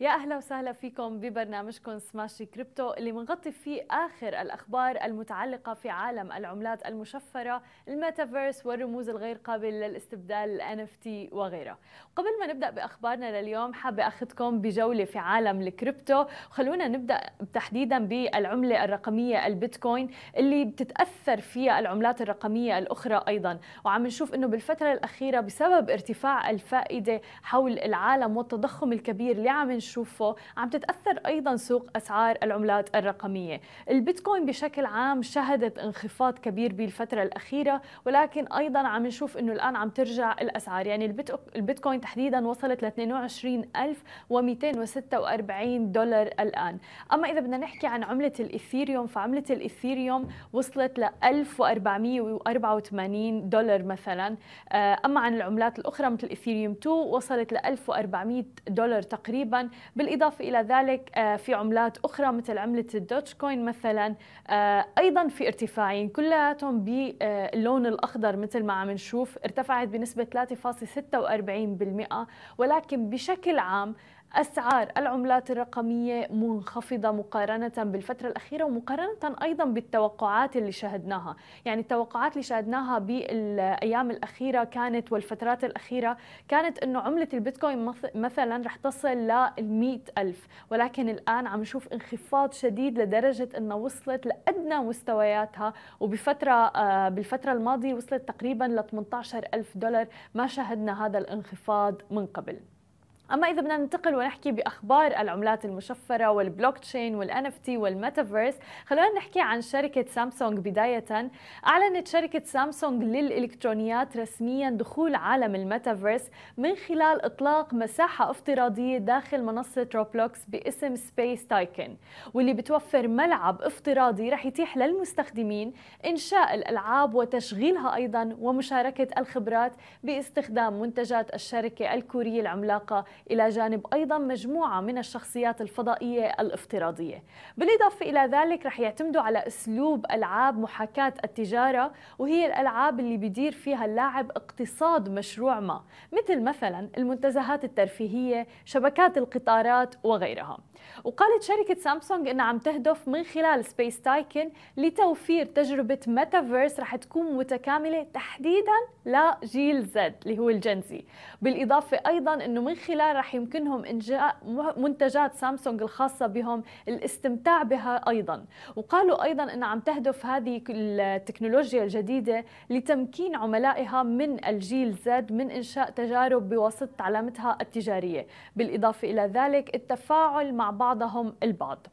يا أهلا وسهلا فيكم ببرنامجكم Smashi Crypto اللي بنغطي فيه آخر الأخبار المتعلقة في عالم العملات المشفرة، الميتافيرس والرموز الغير قابلة للاستبدال ال NFT وغيرها. قبل ما نبدأ بأخبارنا لليوم حابه أخذكم بجولة في عالم الكريبتو، وخلونا نبدأ تحديدا بالعملة الرقمية البيتكوين اللي بتتأثر فيها العملات الرقمية الأخرى أيضا، وعم نشوف إنه بالفترة الأخيرة بسبب ارتفاع الفائدة حول العالم والتضخم الكبير اللي عم نشوف نشوفه عم تتأثر أيضا سوق أسعار العملات الرقمية. البيتكوين بشكل عام شهدت انخفاض كبير بالفترة الأخيرة ولكن أيضا عم نشوف إنه الآن عم ترجع الأسعار. يعني البيتكوين تحديدا وصلت ل 22246 دولار الآن. أما إذا بدنا نحكي عن عملة الايثيريوم فعملة الايثيريوم وصلت ل 1484 دولار مثلا. آه، أما عن العملات الأخرى مثل الايثيريوم 2 وصلت ل 1400 دولار تقريبا. بالإضافة إلى ذلك آه، في عملات أخرى مثل عملة الدوتش كوين مثلا آه، أيضا في ارتفاعين كلياتهم باللون الأخضر مثل ما عم نشوف ارتفعت بنسبة 3.46% ولكن بشكل عام أسعار العملات الرقمية منخفضة مقارنة بالفترة الأخيرة ومقارنة أيضا بالتوقعات اللي شهدناها. يعني التوقعات اللي شهدناها بالأيام الأخيرة كانت والفترات الأخيرة كانت أنه عملة البيتكوين مثلا رح تصل لل ألف ولكن الآن عم نشوف انخفاض شديد لدرجة أنه وصلت لأدنى مستوياتها وبفترة آه، بالفترة الماضية وصلت تقريبا ل 18 ألف دولار. ما شهدنا هذا الانخفاض من قبل. أما إذا بدنا ننتقل ونحكي بأخبار العملات المشفرة والبلوك تشين وال NFT والميتافيرس خلونا نحكي عن شركة سامسونج. بداية أعلنت شركة سامسونج للإلكترونيات رسميا دخول عالم الميتافيرس من خلال إطلاق مساحة افتراضية داخل منصة Roblox باسم Space Tycoon واللي بتوفر ملعب افتراضي رح يتيح للمستخدمين إنشاء الألعاب وتشغيلها أيضا ومشاركة الخبرات باستخدام منتجات الشركة الكورية العملاقة إلى جانب أيضا مجموعة من الشخصيات الفضائية الافتراضية. بالإضافة إلى ذلك رح يعتمدوا على أسلوب ألعاب محاكاة التجارة وهي الألعاب اللي بيدير فيها اللاعب اقتصاد مشروع ما مثل مثلا المنتزهات الترفيهية شبكات القطارات وغيرها. وقالت شركة سامسونج أنها عم تهدف من خلال Space Tycoon لتوفير تجربة ميتافيرس رح تكون متكاملة تحديدا لجيل Z اللي هو ال Gen Z بالإضافة أيضا أنه من خلال رح يمكنهم إنجاء منتجات سامسونج الخاصة بهم الاستمتاع بها أيضا. وقالوا أيضا أنها عم تهدف هذه التكنولوجيا الجديدة لتمكين عملائها من الجيل Z من إنشاء تجارب بواسطة علامتها التجارية. بالإضافة إلى ذلك التفاعل مع بعضهم البعض.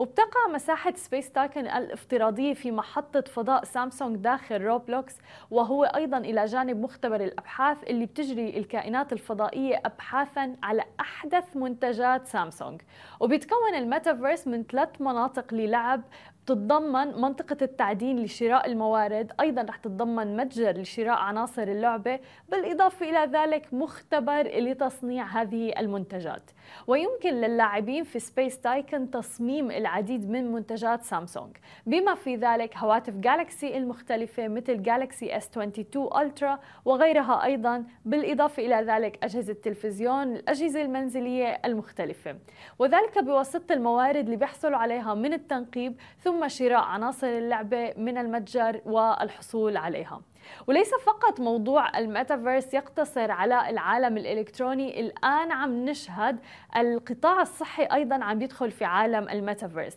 وبتقع مساحة Space Tycoon الافتراضية في محطة فضاء سامسونج داخل Roblox وهو أيضا إلى جانب مختبر الأبحاث اللي بتجري الكائنات الفضائية أبحاثا على أحدث منتجات سامسونج. وبيتكون الميتافيرس من ثلاث مناطق للعب تتضمن منطقة التعدين لشراء الموارد أيضا رح تتضمن متجر لشراء عناصر اللعبة بالإضافة إلى ذلك مختبر لتصنيع هذه المنتجات. ويمكن للاعبين في Space Tycoon تصميم العديد من منتجات سامسونج. بما في ذلك هواتف Galaxy المختلفة مثل Galaxy S22 Ultra وغيرها أيضا. بالإضافة إلى ذلك أجهزة التلفزيون الأجهزة المنزلية المختلفة. وذلك بواسطة الموارد اللي بيحصلوا عليها من التنقيب ثم شراء عناصر اللعبة من المتجر والحصول عليها. وليس فقط موضوع الميتافيرس يقتصر على العالم الإلكتروني الآن عم نشهد القطاع الصحي أيضا عم يدخل في عالم الميتافيرس.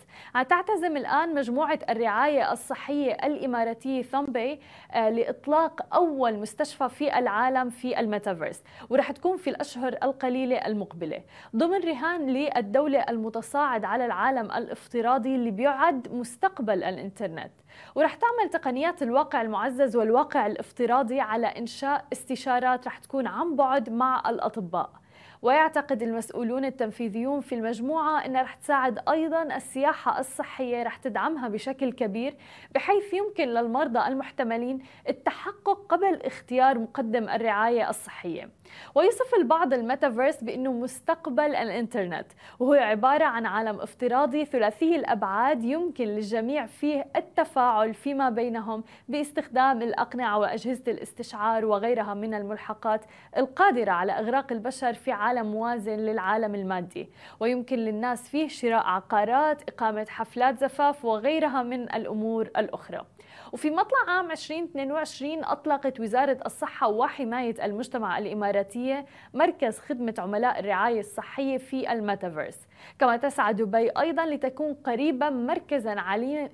تعتزم الآن مجموعة الرعاية الصحية الإماراتية ثومبي آه، لإطلاق أول مستشفى في العالم في الميتافيرس ورح تكون في الأشهر القليلة المقبلة. ضمن رهان للدولة المتصاعد على العالم الافتراضي اللي بيعد مستقبل الإنترنت. ورح تعمل تقنيات الواقع المعزز والواقع الافتراضي على إنشاء استشارات رح تكون عن بعد مع الأطباء. ويعتقد المسؤولون التنفيذيون في المجموعة أنها رح تساعد أيضا السياحة الصحية رح تدعمها بشكل كبير بحيث يمكن للمرضى المحتملين التحقق قبل اختيار مقدم الرعاية الصحية. ويصف البعض الميتافيرس بأنه مستقبل الإنترنت وهو عبارة عن عالم افتراضي ثلاثي الأبعاد يمكن للجميع فيه التفاعل فيما بينهم باستخدام الأقنعة وأجهزة الاستشعار وغيرها من الملحقات القادرة على إغراق البشر في عالم موازن للعالم المادي. ويمكن للناس فيه شراء عقارات إقامة حفلات زفاف وغيرها من الأمور الأخرى. وفي مطلع عام 2022 أطلقت وزارة الصحة وحماية المجتمع الإماراتية مركز خدمة عملاء الرعاية الصحية في الميتافيرس. كما تسعى دبي أيضا لتكون قريبا مركزا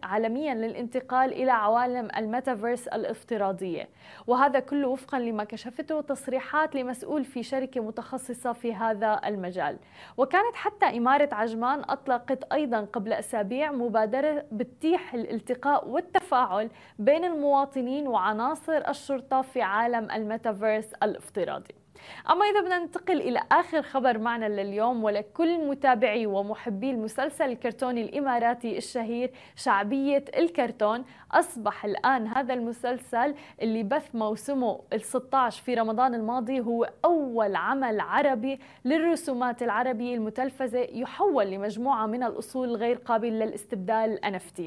عالميا للانتقال إلى عوالم الميتافيرس الافتراضية. وهذا كله وفقا لما كشفته تصريحات لمسؤول في شركة متخصصة في هذا المجال. وكانت حتى إمارة عجمان أطلقت أيضا قبل أسابيع مبادرة بتتيح الالتقاء والتفاعل بين المواطنين وعناصر الشرطة في عالم الميتافيرس الافتراضي. أما إذا بدنا ننتقل إلى آخر خبر معنا لليوم ولكل متابعي ومحبي المسلسل الكرتوني الإماراتي الشهير شعبية الكرتون أصبح الآن هذا المسلسل اللي بث موسمه ال 16 في رمضان الماضي هو أول عمل عربي للرسومات العربية المتلفزة يحول لمجموعة من الأصول غير قابلة للاستبدال NFT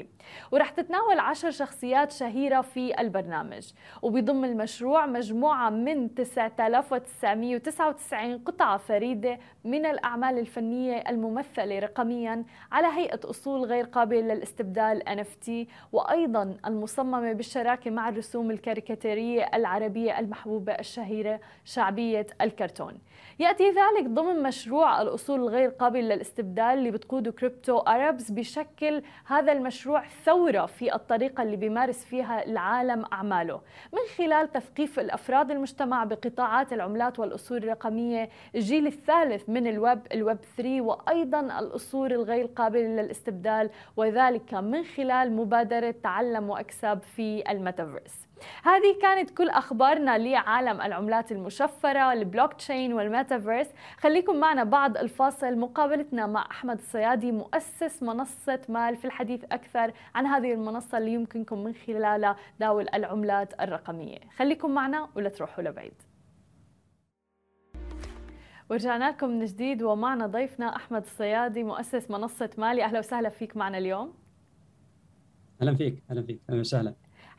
ورح تتناول عشر شخصيات شهيرة في البرنامج. وبيضم المشروع مجموعة من 9900 999 قطعة فريدة من الأعمال الفنية الممثلة رقميا على هيئة أصول غير قابلة للاستبدال NFT وأيضا المصممة بالشراكة مع الرسوم الكاريكاتيرية العربية المحبوبة الشهيرة شعبية الكرتون. يأتي ذلك ضمن مشروع الأصول الغير قابلة للاستبدال اللي بتقوده كريبتو أربز بشكل هذا المشروع ثورة في الطريقة اللي بيمارس فيها العالم أعماله. من خلال تثقيف الأفراد المجتمع بقطاعات العملات والأصول الرقمية الجيل الثالث من الويب الويب 3 وأيضا الأصول الغير قابلة للاستبدال وذلك من خلال مبادرة تعلم وأكسب في الميتافيرس. هذه كانت كل أخبارنا لعالم العملات المشفرة البلوك تشين والميتافيرس. خليكم معنا بعد الفاصل. مقابلتنا مع أحمد الصيادي مؤسس منصة مال في الحديث أكثر عن هذه المنصة اللي يمكنكم من خلالها تداول العملات الرقمية. خليكم معنا ولا تروحوا لبعيد. ورجعنا لكم من جديد ومعنا ضيفنا أحمد الصيادي مؤسس منصة مالي. أهلا وسهلا فيك معنا اليوم. أهلا فيك أهلا فيك أهلا وسهلا.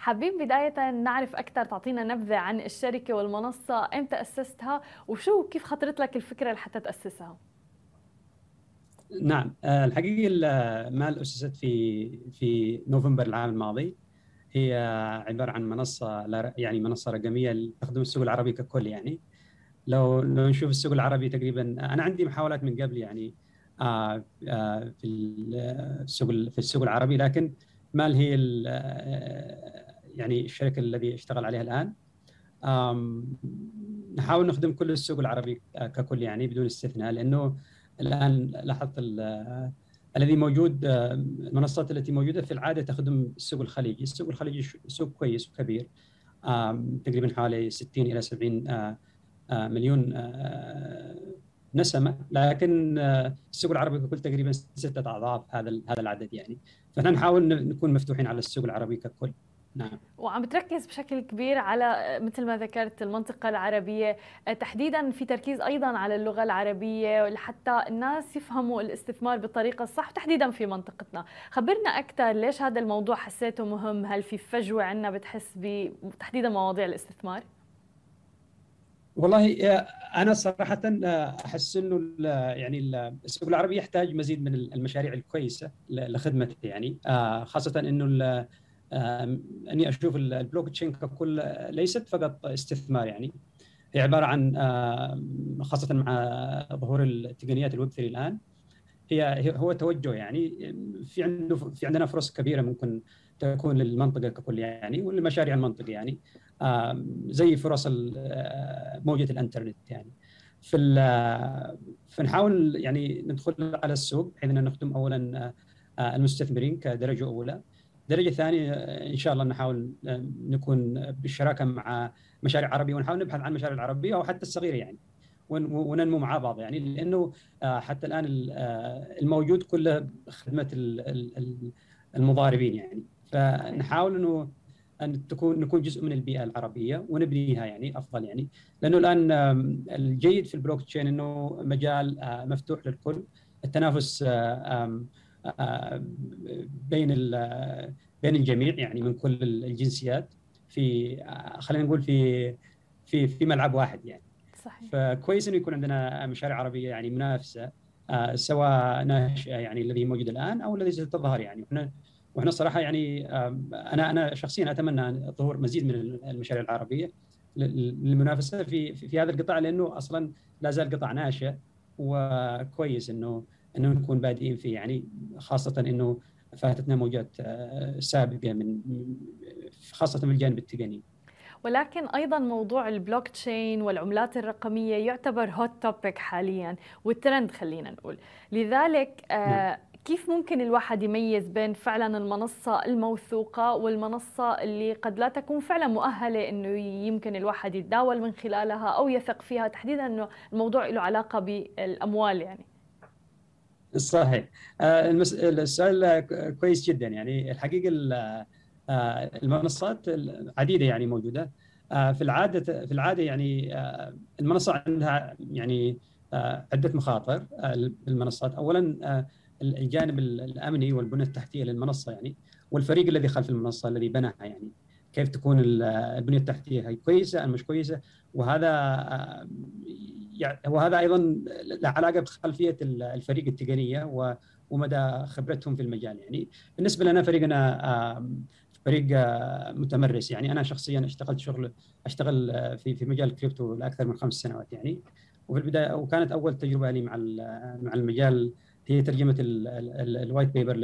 حابين بداية نعرف أكثر تعطينا نبذة عن الشركة والمنصة إمتى أسستها؟ وشو كيف خطرت لك الفكرة لحتى تأسسها؟ نعم آه، الحقيقة مال أسست في في نوفمبر العام الماضي. هي عبارة عن منصة يعني منصة رقمية تخدم السوق العربي ككل يعني. لو لو نشوف السوق العربي تقريبا أنا عندي محاولات من قبل يعني آه آه في السوق في السوق العربي لكن مال هي يعني الشركة الذي اشتغل عليها الآن. نحاول نخدم كل السوق العربي ككل يعني بدون استثناء لأنه الآن لاحظت الذي موجود المنصات التي موجودة في العادة تخدم السوق الخليجي، السوق الخليجي سوق كويس وكبير. تقريبا حوالي 60 إلى 70 مليون نسمة. لكن السوق العربي ككل تقريبا ستة أضعاف هذا هذا العدد يعني. فاحنا نحاول نكون مفتوحين على السوق العربي ككل. نعم. وعم بتركز بشكل كبير على مثل ما ذكرت المنطقة العربية تحديدا في تركيز أيضا على اللغة العربية لحتى الناس يفهموا الاستثمار بالطريقة الصح تحديدا في منطقتنا. خبرنا أكثر ليش هذا الموضوع حسيته مهم؟ هل في فجوة عندنا بتحس بتحديدا مواضيع الاستثمار؟ والله أنا صراحة أحس إنه يعني السوق العربي يحتاج مزيد من المشاريع الكويسة لخدمته يعني. آه، خاصه إنه أني أشوف البلوك تشين ككل ليست فقط استثمار يعني. هي عبارة عن خاصة مع ظهور التقنيات الويب 3 الآن هي هو توجه يعني في عنده في عندنا فرص كبيرة ممكن تكون للمنطقة ككل يعني ولمشاريع المنطقة يعني زي فرص موجة الإنترنت يعني. في فنحاول يعني ندخل على السوق بحيث ان نخدم اولا المستثمرين كدرجة أولى. درجة ثانية إن شاء الله نحاول نكون بالشراكه مع مشاريع عربية ونحاول نبحث عن المشاريع العربيه أو حتى الصغيرة يعني وننمو مع بعض يعني لأنه حتى الآن الموجود كله خدمه المضاربين يعني. فنحاول إنه أن تكون نكون جزء من البيئة العربية ونبنيها يعني أفضل يعني. لأنه الآن الجيد في البلوك تشين إنه مجال مفتوح للكل. التنافس بين بين الجميع يعني من كل الجنسيات في خلينا نقول في في في ملعب واحد يعني صحيح. فكويس إنه يكون عندنا مشاريع عربية يعني منافسة آه، سواء ناشئة يعني الذي موجود الآن أو الذي ستظهر يعني إحنا وإحنا الصراحة يعني أنا أنا شخصيا أتمنى ظهور مزيد من المشاريع العربية للمنافسة في في هذا القطاع لأنه أصلا لا زال قطاع ناشئ وكويس إنه إنه نكون بادئين فيه يعني خاصة إنه فاتتنا موجات آه، سابقة من خاصة من الجانب التقني. ولكن أيضا موضوع البلوك تشين والعملات الرقمية يعتبر hot topic حاليا والترند خلينا نقول لذلك آه نعم. كيف ممكن الواحد يميز بين فعلا المنصة الموثوقة والمنصة اللي قد لا تكون فعلا مؤهلة إنه يمكن الواحد يتداول من خلالها أو يثق فيها تحديدا إنه الموضوع له علاقة بالأموال يعني صحيح. آه، السؤال كويس جدا. يعني الحقيقة آه، المنصات عديدة يعني موجودة. آه، في العادة في العادة يعني المنصة عندها يعني عدة مخاطر. المنصات أولا الجانب الأمني والبنيه التحتية للمنصة يعني والفريق الذي خلف المنصة الذي بناها يعني كيف تكون البنية التحتية هي كويسة أم مش كويسة. وهذا يعني وهذا أيضا له علاقة بخلفية الفريق التقنية ومدى خبرتهم في المجال. يعني بالنسبة لنا فريقنا فريق متمرس. يعني أنا شخصيا اشتغلت شغل أشتغل في في مجال الكريبتو لأكثر من خمس سنوات. يعني وفي البداية وكانت أول تجربة لي مع مع المجال هي ترجمة ال white paper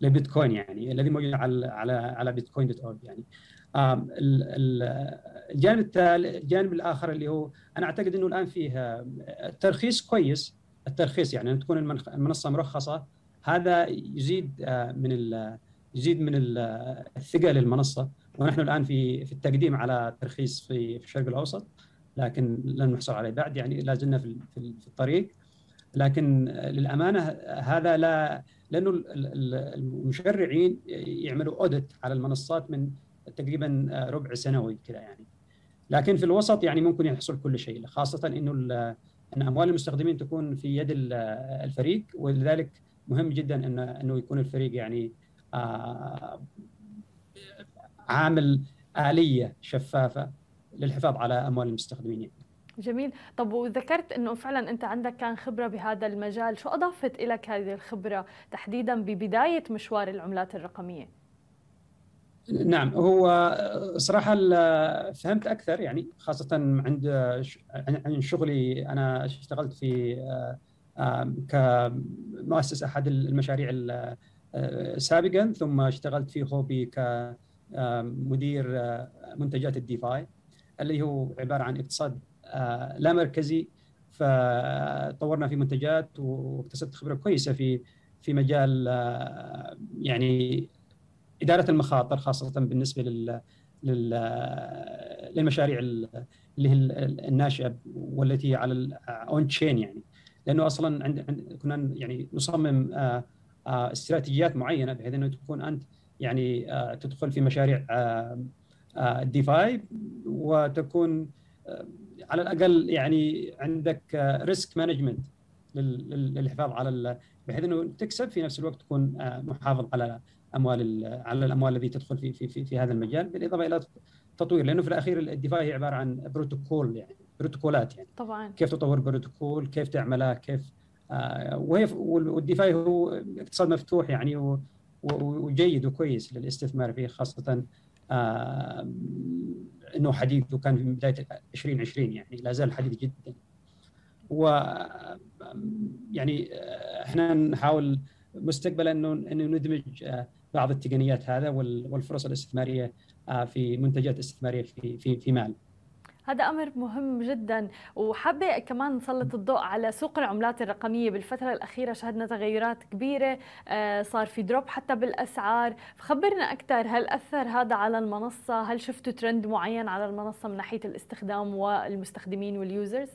للبيتكوين. يعني الذي موجود على على على Bitcoin dot org يعني الجانب التالي الجانب الآخر اللي هو أنا أعتقد إنه الآن فيه الترخيص كويس. الترخيص يعني أن تكون المنصة مرخصة. هذا يزيد آه، من يزيد من الثقه للمنصه ونحن الآن في في التقديم على ترخيص في في الشرق الأوسط. لكن لن نحصل عليه بعد يعني لا زلنا في في الطريق. لكن للأمانة هذا لا لأنه المشرعين يعملوا اوديت على المنصات من تقريبا ربع سنوي كذا يعني. لكن في الوسط يعني ممكن يحصل كل شيء خاصة إنه إن أموال المستخدمين تكون في يد الفريق ولذلك مهم جدا انه إنه يكون الفريق يعني آه، عامل آلية شفافة للحفاظ على أموال المستخدمين. يعني. جميل. طب وذكرت إنه فعلا أنت عندك كان خبرة بهذا المجال شو اضافت لك هذه الخبرة تحديدا ببداية مشوار العملات الرقمية؟ نعم هو صراحة فهمت أكثر يعني خاصة عند عن شغلي أنا اشتغلت في كمؤسس أحد المشاريع سابقا ثم اشتغلت في هوبي كمدير منتجات الديفاي اللي هو عبارة عن اقتصاد آه، لا مركزي فطورنا في منتجات واكتسبت خبرة كويسة في في مجال آه، يعني إدارة المخاطر خاصة بالنسبة لل للمشاريع اللي هي الناشئة والتي على ال on-chain يعني. لأنه أصلا عند كنا يعني نصمم آه، استراتيجيات معينة بحيث إنه تكون أنت يعني تدخل في مشاريع DeFi وتكون على الأقل يعني عندك risk management للحفاظ على بحيث إنه تكسب في نفس الوقت تكون آه، محافظ على اموال على الأموال التي تدخل في في في, في هذا المجال بالإضافة إلى تطوير. لأنه في الأخير الدفاع هي عبارة عن بروتوكول يعني بروتوكولات يعني. طبعا. كيف تطور بروتوكول كيف تعملها كيف آه وهي والدفاع هو اقتصاد مفتوح يعني وجيد وكويس للاستثمار فيه خاصة آه إنه حديث وكان في بداية 2020 يعني لا زال حديث جدا. و يعني إحنا نحاول مستقبلا انه إنه ندمج آه، بعض التقنيات هذا والفرص الاستثمارية آه، في منتجات استثمارية في في في مال. هذا أمر مهم جدا. وحابة كمان نسلط الضوء على سوق العملات الرقمية. بالفترة الأخيرة شهدنا تغيرات كبيرة آه، صار في drop حتى بالأسعار. فخبرنا أكثر هل أثر هذا على المنصة؟ هل شفتوا ترند معين على المنصة من ناحية الاستخدام والمستخدمين وال users؟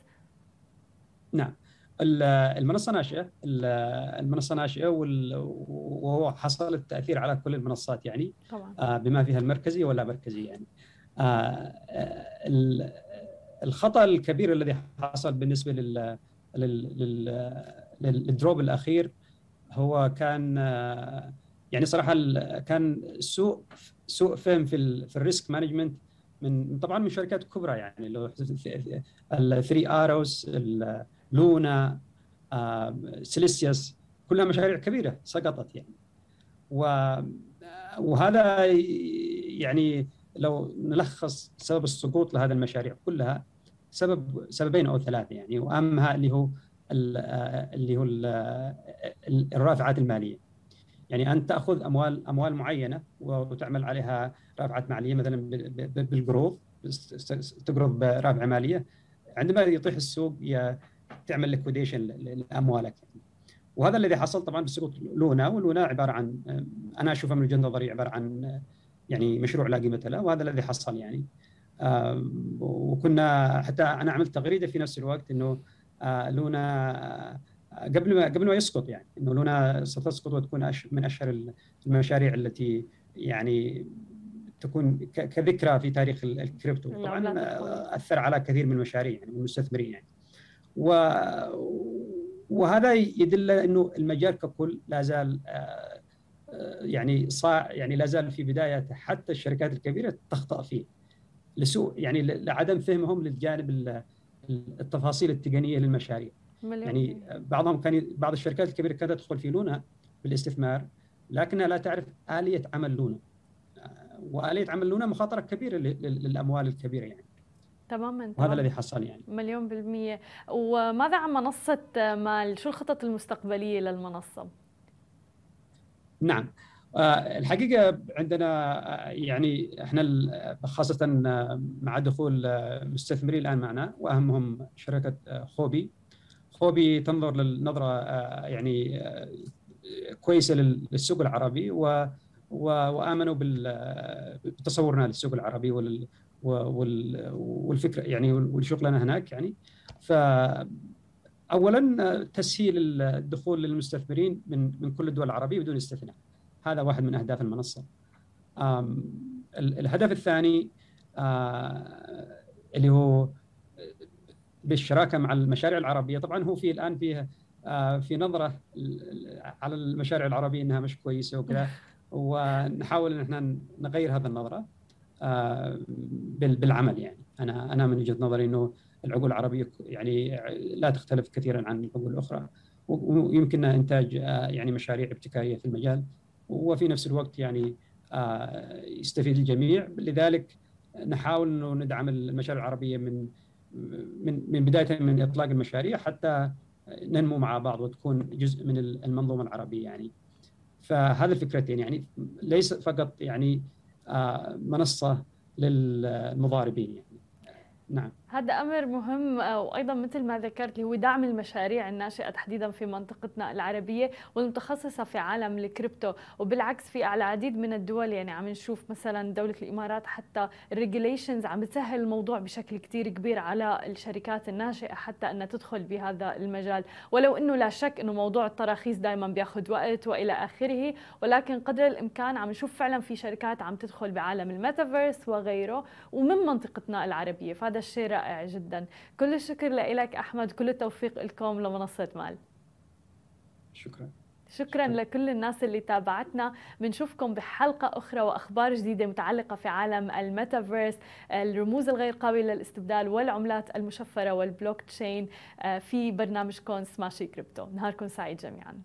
نعم. المنصه ناشئه المنصه ناشئه وهو حصل التاثير على كل المنصات يعني طبعا. آه، بما فيها المركزي ولا مركزي يعني آه، الخطا الكبير الذي حصل بالنسبة لل لل drop الاخير هو كان يعني صراحة كان سوء سوء فهم في في ال risk management من طبعا من شركات كبرى يعني ال 3 اروس لونا سيليسيوس كلها مشاريع كبيرة سقطت يعني. وهذا يعني لو نلخص سبب السقوط لهذه المشاريع كلها سبب سببين أو ثلاثة يعني. وأهمها اللي هو اللي هو الرافعات المالية. يعني أن تأخذ أموال أموال معينة وتعمل عليها رافعات مالية مثلا بالقروض تقرض برافعة مالية. عندما يطيح السوق تعمل ليكويديشن لأموالك. وهذا الذي حصل طبعا بسقوط لونا ولونا عبارة عن أنا اشوفها من وجهه نظري عبارة عن يعني مشروع لا قيمة له وهذا الذي حصل يعني. وكنا حتى أنا عملت تغريدة في نفس الوقت إنه آه، لونا قبل ما قبل ما يسقط يعني إنه لونا ستسقط وتكون من أشهر المشاريع التي يعني تكون كذكرى في تاريخ الكريبتو. طبعا أثر على كثير من المشاريع يعني المستثمرين يعني. و وهذا يدل إنه المجال ككل لا زال آه، يعني صاع يعني لا زال في بدايته حتى الشركات الكبيرة تخطأ فيه لسوء يعني لعدم فهمهم للجانب التفاصيل التقنية للمشاريع. يعني بعضهم كان بعض الشركات الكبيرة كانت تدخل في لونا بالاستثمار لكنها لا تعرف آلية عمل لونا. وآلية عمل لونا مخاطرة كبيرة للأموال الكبيرة يعني. تماما وهذا الذي حصل يعني. مليون بالمية. وماذا عن منصة مال؟ شو الخطط المستقبلية للمنصة؟ نعم. آه، الحقيقة عندنا آه، يعني إحنا خاصة مع دخول مستثمرين الآن معنا وأهمهم شركة خوبي. خوبي تنظر للنظرة آه، يعني كويسة للسوق العربي و وآمنوا بتصورنا للسوق العربي والفكرة يعني والشغلانة هناك يعني. ف اولا تسهيل الدخول للمستثمرين من من كل الدول العربية بدون استثناء. هذا واحد من أهداف المنصة. الهدف الثاني اللي هو بالشراكة مع المشاريع العربية. طبعا هو في الآن فيه في نظرة على المشاريع العربية إنها مش كويسة وكذا. ونحاول إن إحنا نغير هذه النظرة. بالعمل يعني. أنا أنا من وجهة نظري إنه العقول العربية يعني لا تختلف كثيرا عن العقول الأخرى. ويمكننا إنتاج آه، يعني مشاريع ابتكارية في المجال. وفي نفس الوقت يعني آه، يستفيد الجميع. لذلك نحاول إنه ندعم المشاريع العربية من من من بداية من إطلاق المشاريع حتى ننمو مع بعض وتكون جزء من المنظومة العربية يعني. فهذه الفكرتين يعني. ليس فقط يعني آه، منصة للمضاربين يعني. نعم. هذا أمر مهم آه، وأيضا مثل ما ذكرت اللي هو دعم المشاريع الناشئة تحديدا في منطقتنا العربية والمتخصصة في عالم الكريبتو. وبالعكس في العديد من الدول يعني عم نشوف مثلا دولة الإمارات حتى ال regulations عم تسهل الموضوع بشكل كثير كبير على الشركات الناشئة حتى إنها تدخل بهذا المجال. ولو إنه لا شك إنه موضوع التراخيص دائما بياخذ وقت وإلى آخره ولكن قدر الإمكان عم نشوف فعلا في شركات عم تدخل بعالم الميتافيرس وغيره ومن منطقتنا العربية. فهذا الشيء رائع جدا. كل الشكر لك أحمد كل التوفيق لكم لمنصة مال. شكرا. شكرا لكل الناس اللي تابعتنا. بنشوفكم بحلقة أخرى وأخبار جديدة متعلقة في عالم الميتافيرس الرموز الغير قابلة للاستبدال والعملات المشفرة والبلوك تشين آه، في برنامجكم Smashi Crypto نهاركم سعيد جميعاً.